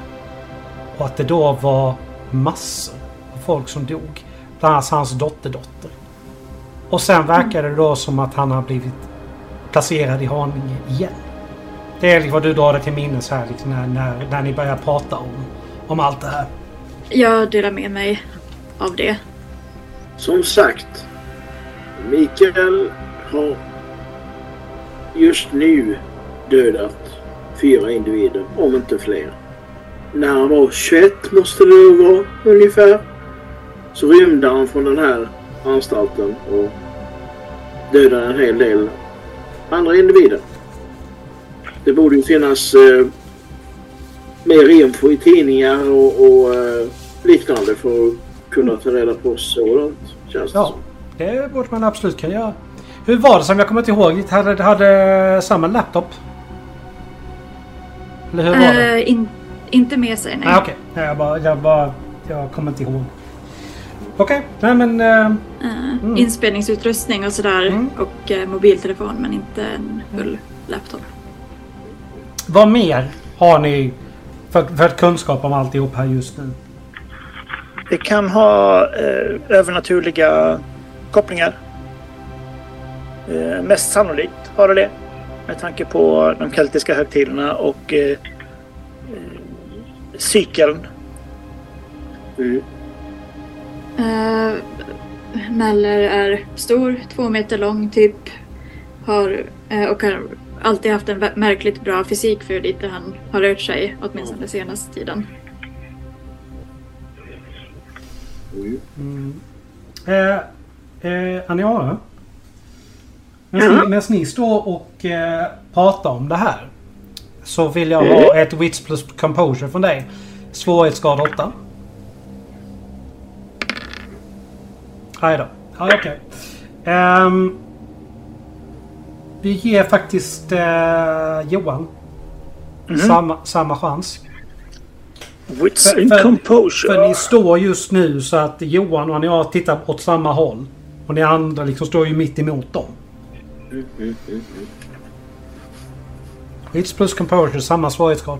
Och att det då var massor av folk som dog. Bland annat hans dotterdotter. Och sen verkade det då som att han har blivit placerad i Haninge igen. Det är liksom vad du drar dig till minnes här liksom, när, när, när ni börjar prata om, om allt det här. jag delar med mig av det. Som sagt, Mikael har just nu dödat fyra individer, om inte fler. När han var 21 måste det vara ungefär. Så rymde han från den här anstalten och dödade en hel del andra individer. Det borde ju finnas eh, mer info i tidningar och, och eh, liknande för att kunna ta reda på sådant. Känns det Ja, som. det borde man absolut kunna göra. Hur var det som jag kommer inte ihåg? Hade, hade samma laptop? Eller hur var det? Eh, in, inte med sig, nej. Nej, okej. Nej, Jag, bara, jag, bara, jag kommer inte ihåg. Okej, nej men... eh, Eh, Inspelningsutrustning och sådär. Mm. Och mobiltelefon, men inte en full laptop. Vad mer har ni för, för kunskap om alltihop här just nu? Det kan ha eh, övernaturliga kopplingar. Eh, mest sannolikt har det det. Med tanke på de keltiska högtiderna och eh, eh, cykeln. Mm. Uh, Meller är stor, två meter lång typ. Har, eh, och har alltid haft en märkligt bra fysik för hur lite han har rört sig, åtminstone den senaste tiden. Mm. Eh, eh, Aniara? Medan ni, står och eh, pratar om det här. Så vill jag ha ett Wits plus Composure från dig. Svårighetsgrad 8. Aj då. Ja, okej. Ehm, vi ger faktiskt eh, Johan samma, samma chans. Wits För- and composure. För ni står just nu så att Johan och Anja tittar åt samma håll. Och ni andra liksom står ju mitt emot dem. Mm, mm, mm. Hits plus composure, samma svårighetsgrad.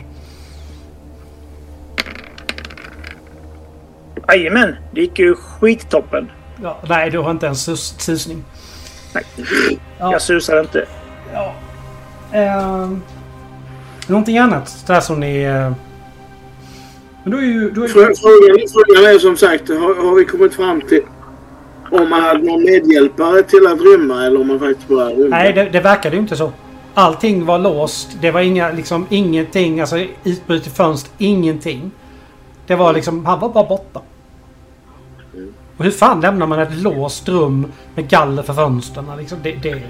Jajamän, det gick ju skittoppen. Ja, nej, du har inte ens sus- susning. Ja. jag susar inte. Ja. Ehm, någonting annat där som ni... eh, men då är ju... Då är Frå- Frågan, frågan är som sagt, har, har vi kommit fram till om man hade någon medhjälpare till att rymma eller om man faktiskt bara rymde? nej, det, det verkade ju inte så. Allting var låst. Det var inga, liksom ingenting. Alltså utbrutet fönster, ingenting. Det var liksom, han var bara borta. Och hur fan lämnar man ett låst rum med galler för fönstren? Liksom, det, det,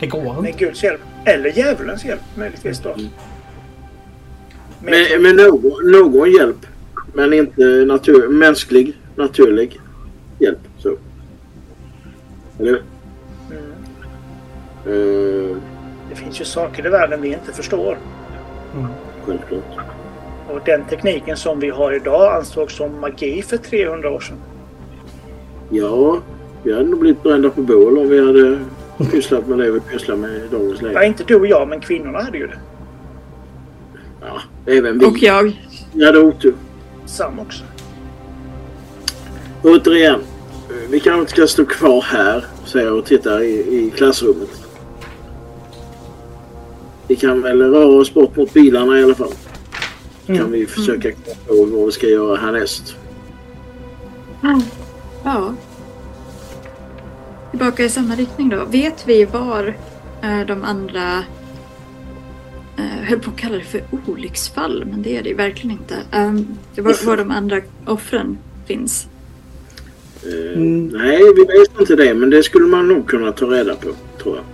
det går inte. Med Guds hjälp. Eller djävulens hjälp möjligtvis då. Mm. Med, Med, med någon, någon hjälp. Men inte natur, mänsklig, naturlig hjälp. Så. Eller mm. uh, Det finns ju saker i världen vi inte förstår. Mm. Självklart. Och den tekniken som vi har idag ansågs som magi för 300 år sedan. Ja, vi hade nog blivit brända på bål om vi hade pysslat med det vi pysslar med i dagens Ja, läge. inte du och jag, men kvinnorna hade ju det. Ja, även vi. Och jag. Vi hade otur. Sam också. Återigen, vi kanske inte ska stå kvar här säger jag och tittar i, i klassrummet. Vi kan väl röra oss bort mot bilarna i alla fall. Mm. Kan vi försöka komma på vad vi ska göra härnäst. Ja. Tillbaka i samma riktning då. Vet vi var eh, de andra... Eh, höll på att kalla det för olycksfall, men det är det verkligen inte. Um, var, var de andra offren finns. Eh, Mm. Nej, vi vet inte det, men det skulle man nog kunna ta reda på, tror jag.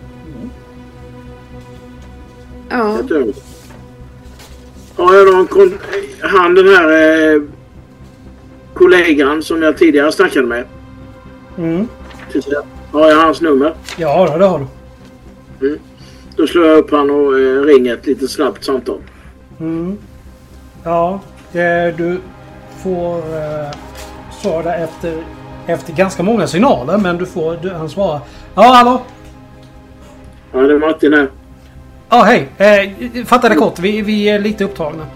Ja, Jag tror. Har jag någon han den här eh, kollegan som jag tidigare snackade med. Mm. Har jag hans nummer? Ja, det har du. Då slår jag upp han och eh, ringer ett lite snabbt samtal. Mm. Ja, det, du får eh, svar där efter, efter ganska många signaler. Men du får, du, han svarar. Ja, hallå? Ja, det är Martin här. Ja, hej. Eh, fatta det kort. Vi, vi är lite upptagna.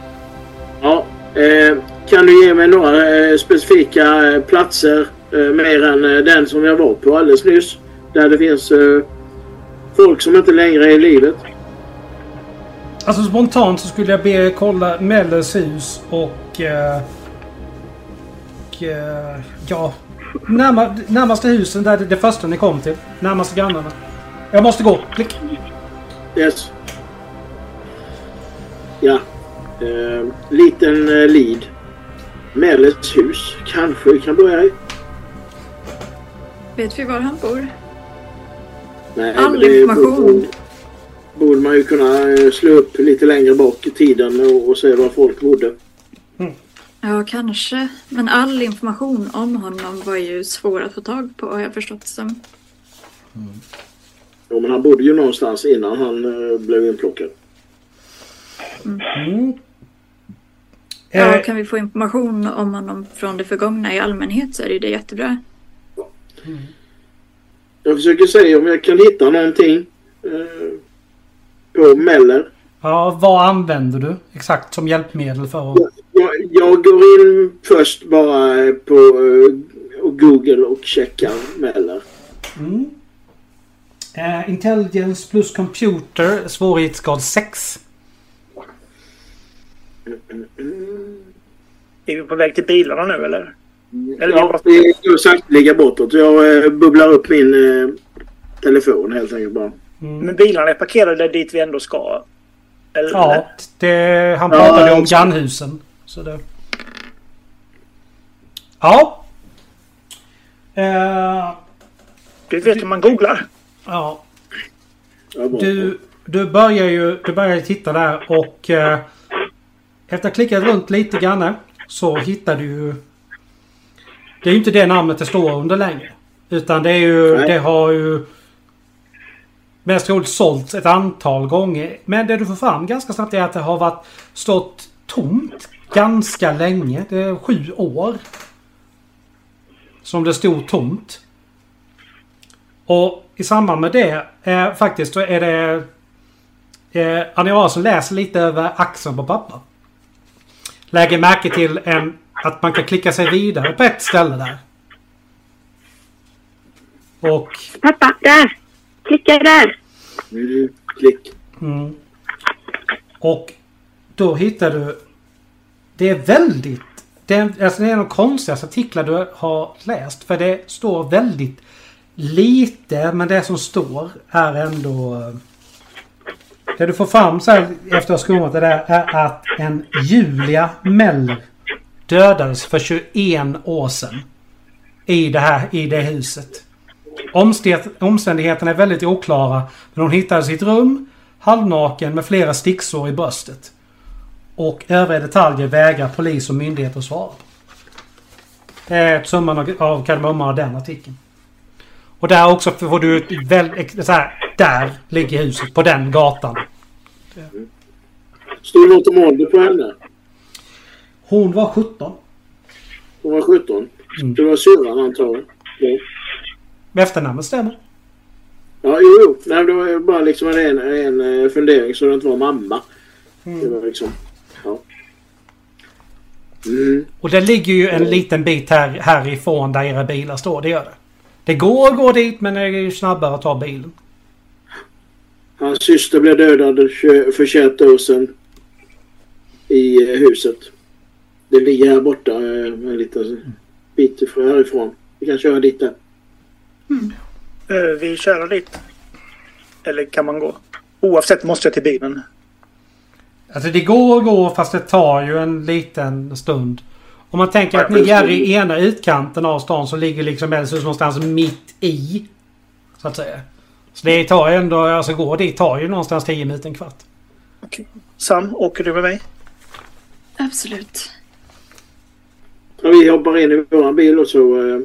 Ja, eh, kan du ge mig några eh, specifika eh, platser eh, mer än den som jag var på alldeles nyss? Där det finns folk som inte längre är i livet. Alltså spontant så skulle jag be er kolla Mellers hus och... Och ja, närma, närmaste husen där det, det första ni kom till. Närmaste grannarna. Jag måste gå. Klick. Yes. Ja. Eh, liten eh, lead. Mellets hus. Kanske vi kan börja i. Vet vi var han bor? Nej, All information. borde- man ju kunna eh, slå upp lite längre bak i tiden och, och se var folk bodde. Ja, kanske. Men all information om honom var ju svår att få tag på har jag förstått det som. Jo, men han bodde ju någonstans innan han eh, blev inplockad. Mm. Ja, Eh, kan vi få information om honom från det förgångna i allmänhet så är det jättebra. Jag försöker se om jag kan hitta någonting eh, på Meller. ja, vad använder du exakt som hjälpmedel för att... Jag, jag går in först bara eh, på eh, Google och checkar Meller. Mm. Eh, Intelligence plus computer, svårighetsgrad 6. Är vi på väg till bilarna nu eller? Eller Ja, vi går sakteliga bortåt. Jag eh, bubblar upp min eh, telefon helt enkelt bara. Mm. Men bilarna är parkerade dit vi ändå ska. Eller? Ja, det, han Ja, pratade om också. grannhusen. Så det... Ja. Eh, Du vet hur man googlar. ja. Ja. Du, du börjar ju du börjar titta där och eh, efter att ha klickat runt lite grann så hittar du ju... Det är ju inte det namnet det står under längre. Utan det är ju... Nej. Det har ju... Mest troligt sålts ett antal gånger. Men det du får fram ganska snabbt är att det har varit stått tomt ganska länge. Det är sju år. Som det stod tomt. Och i samband med det eh, faktiskt så är det eh, Anja Larsson läser lite över axeln på pappa. Lägger märke till en, att man kan klicka sig vidare på ett ställe där. Och... Pappa, där! Klicka där! Mm, klick. Mm, och då hittar du... Det är väldigt... Det är, alltså det är en av de konstigaste artiklar du har läst. För det står väldigt lite. Men det som står är ändå... Det du får fram sen efter att ha skummat det där är att en Julia Meller dödades för 21 år sedan. I det här i det huset. Omständigheterna är väldigt oklara. Men hon hittades i ett rum halvnaken med flera sticksår i bröstet. Och övriga detaljer vägrar polis och myndigheter att svara på. Det är summan av kardemumman av den artikeln. Och där också får du ett väldigt... Så här, där ligger huset. På den gatan. Stod det något om ålder på henne? Hon var 17. Hon var 17. Mm. Det var syrran antagligen. Ja. Efternamnet stämmer. Ja, jo, jo. Nej, det var ju bara liksom en, en, eh, fundering så det inte var mamma. Det var liksom... Ja. Mm. Och det ligger ju en liten bit här, härifrån där era bilar står. Det gör det. Det går att gå dit men det är ju snabbare att ta bilen. Hans syster blev dödad för 21 år sedan. I eh, huset. Det ligger här borta eh, en liten bit ifrån härifrån. Vi kan köra dit där. Eh, Vi kör dit. Eller kan man gå? Oavsett måste jag till bilen. Alltså det går att gå fast det tar ju en liten stund. Om man tänker att ni är i ena utkanten av stan så ligger liksom Älvshus någonstans mitt i. Så att säga. Så det tar ju ändå, alltså gå dit tar ju någonstans 10 minuter, en kvart. Okej. Sam, åker du med mig? Absolut. Ja, vi hoppar in i vår bil och så eh,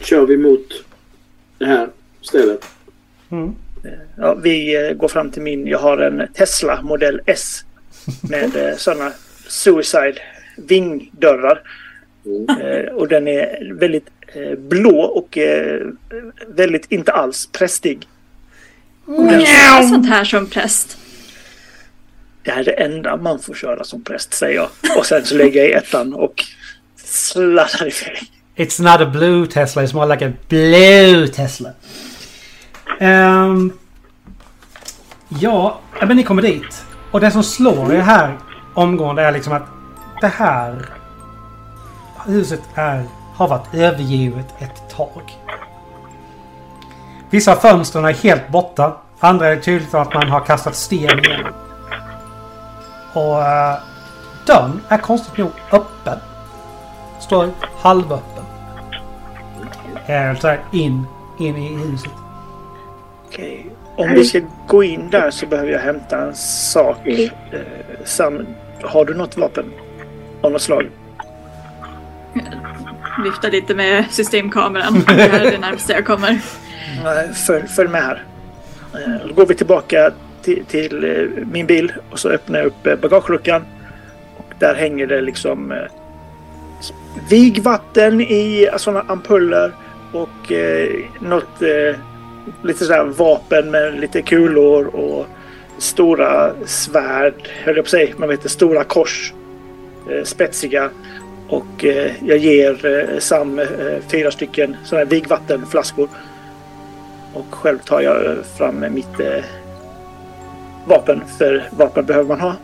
kör vi mot det här stället. Mm. Ja, vi eh, går fram till min. Jag har en Tesla modell S. Med eh, sådana Suicide vingdörrar. Mm. Eh, och den är väldigt eh, blå och eh, väldigt inte alls prästig. Göra sånt här som präst. Det här är det enda man får köra som präst, säger jag. Och sen så lägger jag i ettan och sladdar iväg. It's not a blue Tesla, it's more like a blue Tesla. Ja, ja, men ni kommer dit. Och det som slår er här omgående är liksom att det här huset är, har varit övergivet ett tag. Vissa fönster är helt borta. Andra är tydligt att man har kastat sten igenom. Och uh, dörren är konstigt nog öppen. Står halvöppen. Eh, så här in, in i huset. Okej. Om vi ska gå in där så behöver jag hämta en sak. Mm. Eh, Sam, har du något vapen? Av något slag? Viftar lite med systemkameran. Det här är det närmaste jag kommer. Följ, följ med här. Eh, Då går vi tillbaka till, till eh, min bil och så öppnar jag upp eh, bagageluckan. Och där hänger det liksom vigvatten i sådana ampuller och eh, något eh, lite sådär vapen med lite kulor och stora svärd, höll jag på att säga, man vet det, stora kors. Eh, spetsiga. Och eh, jag ger eh, Sam fyra stycken sådana här vigvattenflaskor. Och själv tar jag fram mitt vapen, för vapen behöver man ha.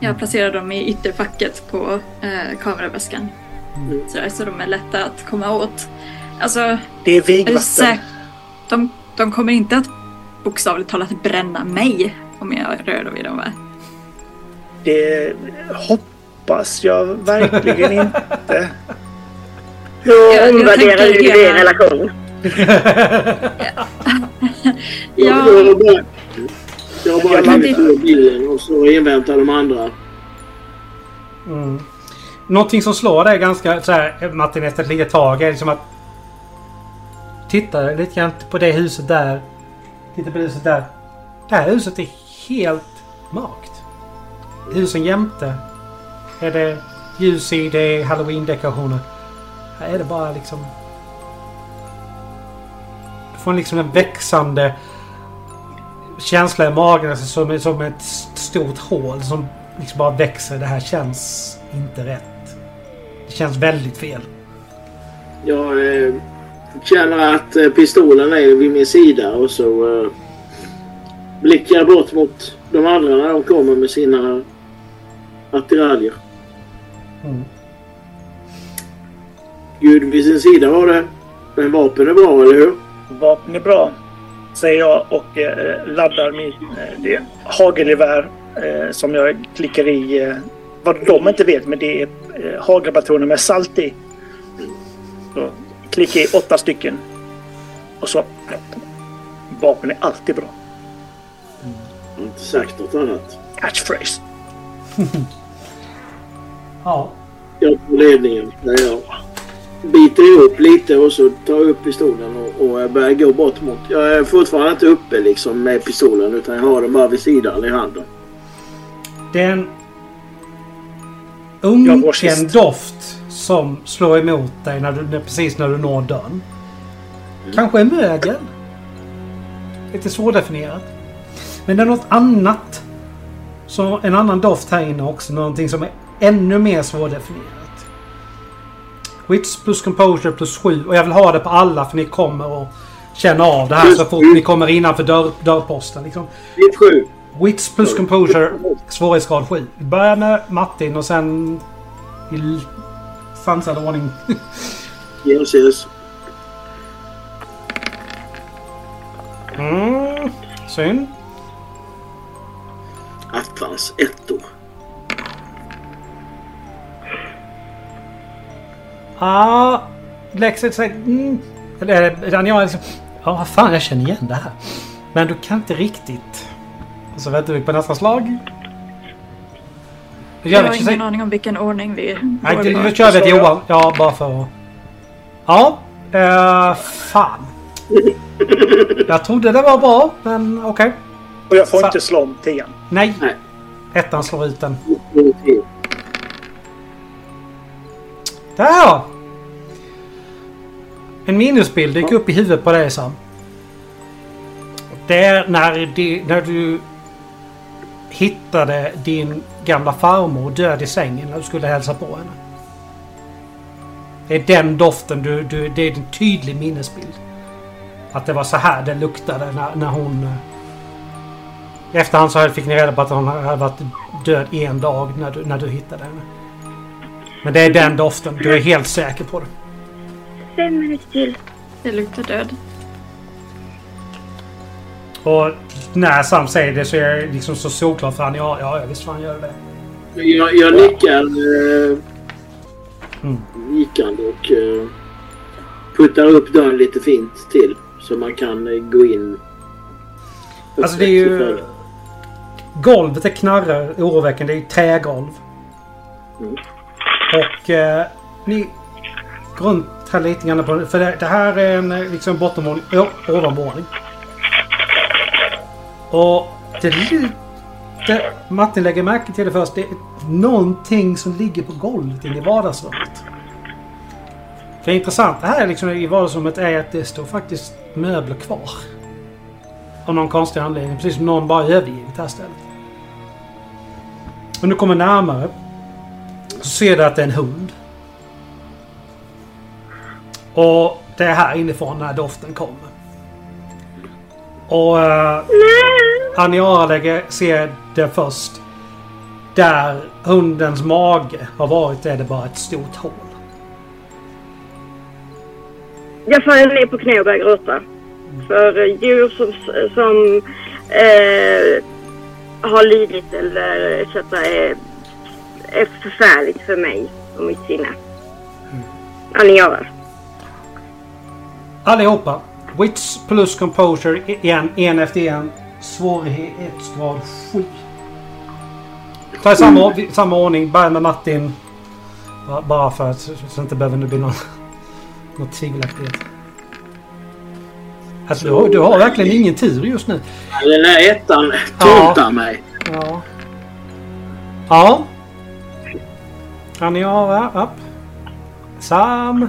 Jag placerar dem i ytterfacket på eh, kameraväskan. Mm. Sådär, så de är lätta att komma åt. Alltså, Det är vigvatten. De, de kommer inte att bokstavligt talat bränna mig om jag rör dem vid dem va? Det hoppas jag verkligen inte. Jag omvärderar vi hela- er relation. Ja, Jag bara, jag bara kan landar- ur bilen och så inväntar de andra. Mm. Någonting som slår dig ganska så här, Martin efter ett litet tag är liksom att Titta lite grann på det huset där. Titta på det huset där. Det här huset är helt mörkt. Husen jämte är det ljus i, det är halloween-dekorationer. Här är det bara liksom... Du får liksom en växande känsla i magen, alltså som, som ett stort hål som liksom bara växer. Det här känns inte rätt. Det känns väldigt fel. Jag eh, känner att eh, pistolen är vid min sida och så eh, blickar jag bort mot de andra när de kommer med sina attiraljer. Mm. Gud vid sin sida var det. Men vapen är bra, eller hur? Vapen är bra, säger jag och eh, laddar mitt eh, hagelgevär eh, som jag klickar i. Eh, vad de inte vet, men det är eh, hagelpatroner med salt i. Så klickar i åtta stycken. Och så... Vapen är alltid bra. Jag har inte sagt något annat. Catchphrase. Ja. Jag på ledningen. Där jag biter ihop lite och så tar jag upp pistolen och, och jag börjar gå bort mot... Jag är fortfarande inte uppe liksom med pistolen utan jag har den bara vid sidan i handen. Det är en Jag går unken doft som slår emot dig när du, precis när du når dörren. Kanske är mögel. Lite svårdefinierat. Men det är något annat. Så en annan doft här inne också. Någonting som är ännu mer svårdefinierat. Wits plus composure plus 7. Och jag vill ha det på alla för ni kommer att känna av det här så fort ni kommer innanför dörr, dörrposten. Liksom. Ditt sju. Wits plus composure svårighetsgrad 7. Vi börjar med Martin och sen i sansad ordning. Yes, yes. Mm. Synd. Attans ettor. Ja, Lexet säger... Mm. Eller jag är liksom... Ja, vad fan, jag känner igen det här. Men du kan inte riktigt. Och så väntar vi på nästa slag. Jag gör har ingen så- aning om vilken ordning vi Nej, det- då kör vi ett Johan. Ja, bara för att... Ja. Uh, fan. Jag trodde det var bra, men okej. Och jag får Sa- inte slå om tian. Nej. Nej. Ettan slår ut den. Där! En minusbild dyker upp i huvudet på dig Sam. Det är när, di- när du hittade din gamla farmor död i sängen när du skulle hälsa på henne. Det är den doften du, du... Det är en tydlig minnesbild. Att det var så här det luktade när, när hon... eh, I efterhand så fick ni reda på att hon hade varit död en dag när du, när du hittade henne. Men det är den doften. Du är helt säker på det. Fem minuter till. Det luktar död. Och när Sam säger det så är det liksom så solklart för han. Ja, ja, visst fan gör det. Jag, jag nickar eh, Mm. nickande och eh, puttar upp dörren lite fint till. Så man kan eh, gå in. Alltså det är ju... Golvet det knarrar oroväckande. Det är ju trägolv. Mm. Och eh, ni går runt här lite grann på... För det, det här är en eh, liksom bottenvåning. Oh, ovanvåning. Och det lite... Martin lägger märke till det först. Det är någonting som ligger på golvet inne i vardagsrummet. Det intressanta här liksom i vardagsrummet är att det står faktiskt möbler kvar. Av någon konstig anledning. Precis som någon bara övergivit det här stället. Om du kommer närmare så ser du att det är en hund. Och det är här inifrån den här doften kommer. Och uh, Aniara lägger, ser det först. Där hundens mage har varit är det bara ett stort hål. Jag faller ner på knä och börjar gråta. För eh, djur som, som eh, har lidit eller etc. Är, är förfärligt för mig och mitt sinne. Aniara. Allihopa. Wits plus composure igen, en efter en. Svårighetsgrad 7. Ta i samma, samma ordning. Börja med Martin. Ba- Bara för att så så inte behöver det bli någon, någon tvivelaktighet. Alltså, du, har- du har verkligen ingen tur just nu. Den här ettan Ja. tuntar mig. Ja. Ja. Aniara, upp. Sam.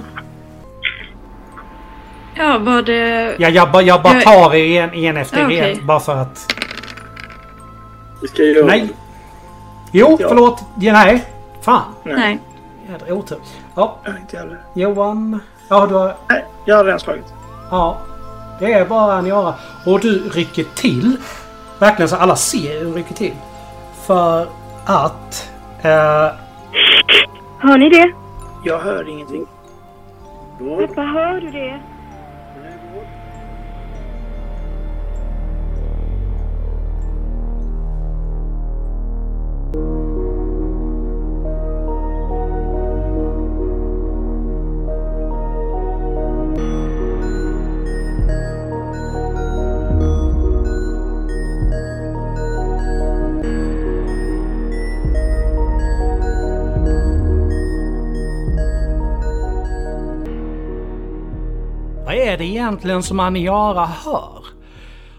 Ja, var det... Ja, jag, bara- jag bara Jag- tar er en, en efter Ja, en. Bara för att... Vi ska göra Nej. Jo, Ja. förlåt. Ja, nej. Fan. Nej. Jädra otur. Ja, inte heller. Johan. Ja, du har... Nej, jag har redan slagit. Ja. Det är bara en göra. Och du rycker till. Verkligen så alla ser hur du rycker till. För att... Eh, Hör ni det? Jag hör ingenting. Vad? Pappa, hör du det? Är det egentligen som Aniara hör?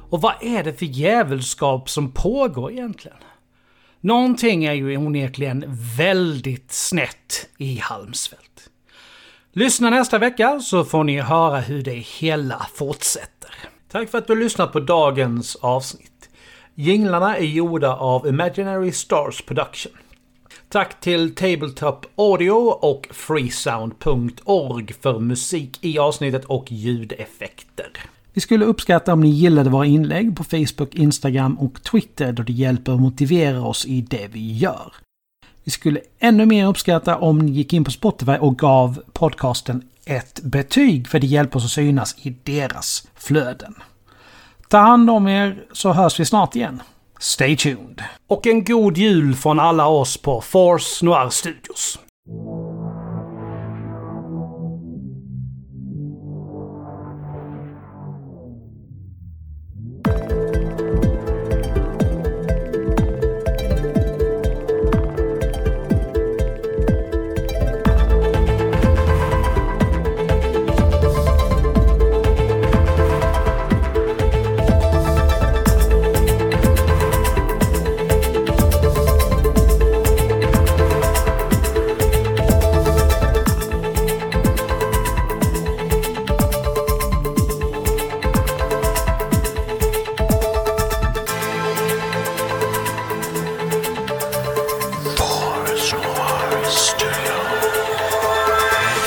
Och vad är det för djävulskap som pågår egentligen? Någonting är ju onekligen väldigt snett i Halmsfält. Lyssna nästa vecka så får ni höra hur det hela fortsätter. Tack för att du lyssnat på dagens avsnitt. Jinglarna är gjorda av Imaginary Stars Production. Tack till Tabletop Audio och freesound.org för musik i avsnittet och ljudeffekter. Vi skulle uppskatta om ni gillade våra inlägg på Facebook, Instagram och Twitter då det hjälper att motivera oss i det vi gör. Vi skulle ännu mer uppskatta om ni gick in på Spotify och gav podcasten ett betyg för det hjälper oss att synas i deras flöden. Ta hand om er så hörs vi snart igen. Stay tuned! Och en god jul från alla oss på Force Noir Studios.